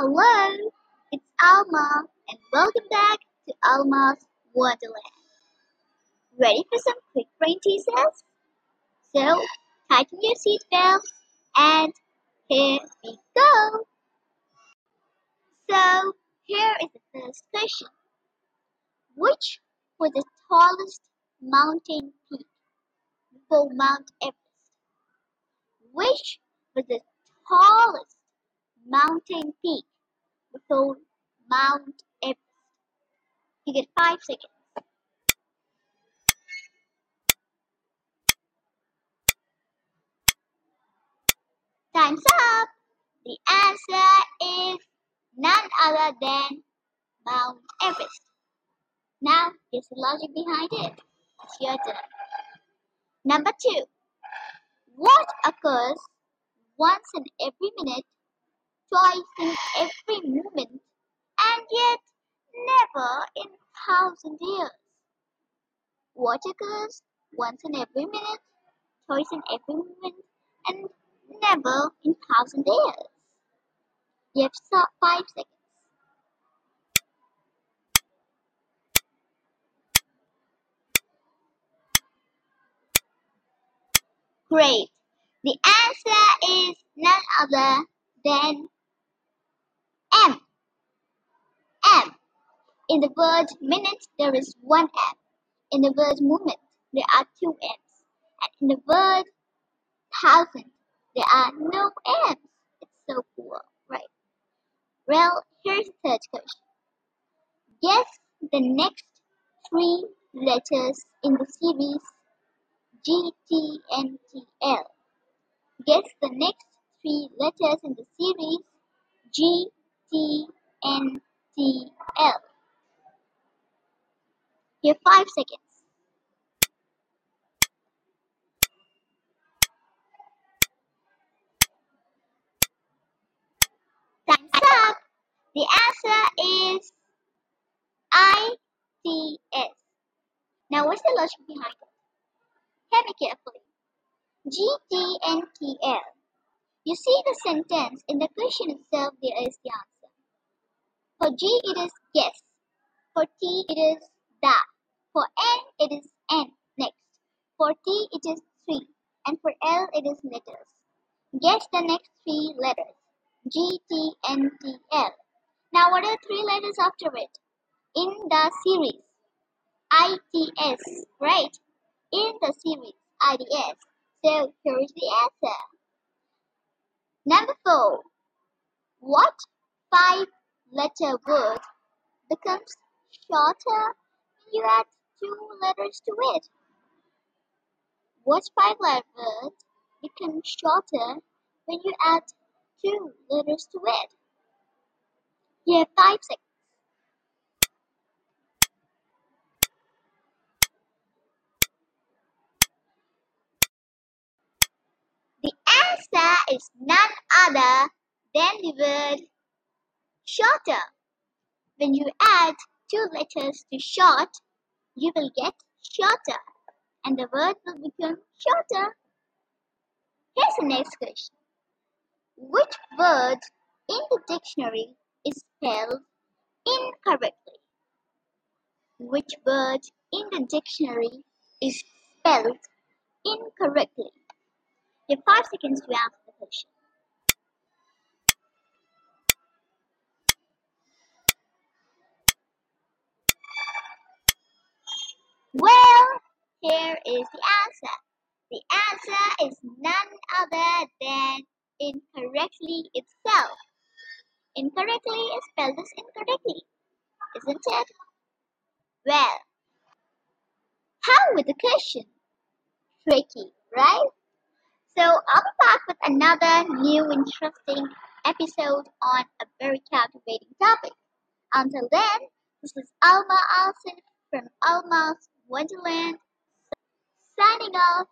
Hello, it's Alma and welcome back to Alma's Wonderland. Ready for some quick brain teasers? So, tighten your seatbelts and here we go. So, here is the first question. Which was the tallest mountain peak before Mount Everest? Which was the tallest mountain peak before Mount Everest? You get five seconds. Time's up! The answer is none other than Mount Everest. Now, there's the logic behind it. It's your turn. Number two. What occurs once in every minute, twice in every moment, and yet never in thousand years? What occurs once in every minute, twice in every moment, and never in thousand years? You have five seconds. Great. The answer is none other than M. M. In the word minute, there is one M. In the word moment, there are two M's. And in the word thousand, there are no M's. It's so cool, right? Well, here's the third question. Guess the next three letters in the series GTNTL. Guess the next three letters in the series GTNTL. You have five seconds. Time's up. The answer is ITS. Now, what's the logic behind it? Hear me carefully. GTNTL. You see the sentence in the question itself, there is the answer. For G, it is yes. For T, it is da. For N, it is N next. For T, it is three. And for L, it is letters. Guess the next three letters. G, T, N, T, L. Now, what are three letters after it? In the series. ITS, right? In the series, ITS. So, here is the answer. Number four. What five letter word becomes shorter you add two letters to it? What five letter word becomes shorter when you add two letters to it? You have five seconds. The answer is none other than the word shorter. When you add two letters to short, you will get shorter, and the word will become shorter. Here's the next question. Which word in the dictionary is spelled incorrectly? Which word in the dictionary is spelled incorrectly? You have five seconds to answer the question. Well, here is the answer. The answer is none other than incorrectly itself. Incorrectly is spelled as incorrectly, isn't it? Well, how with the question? Tricky, right? So I'll be back with another new interesting episode on a very captivating topic. Until then, this is Alma Alsif from Alma's Wonderland. Signing off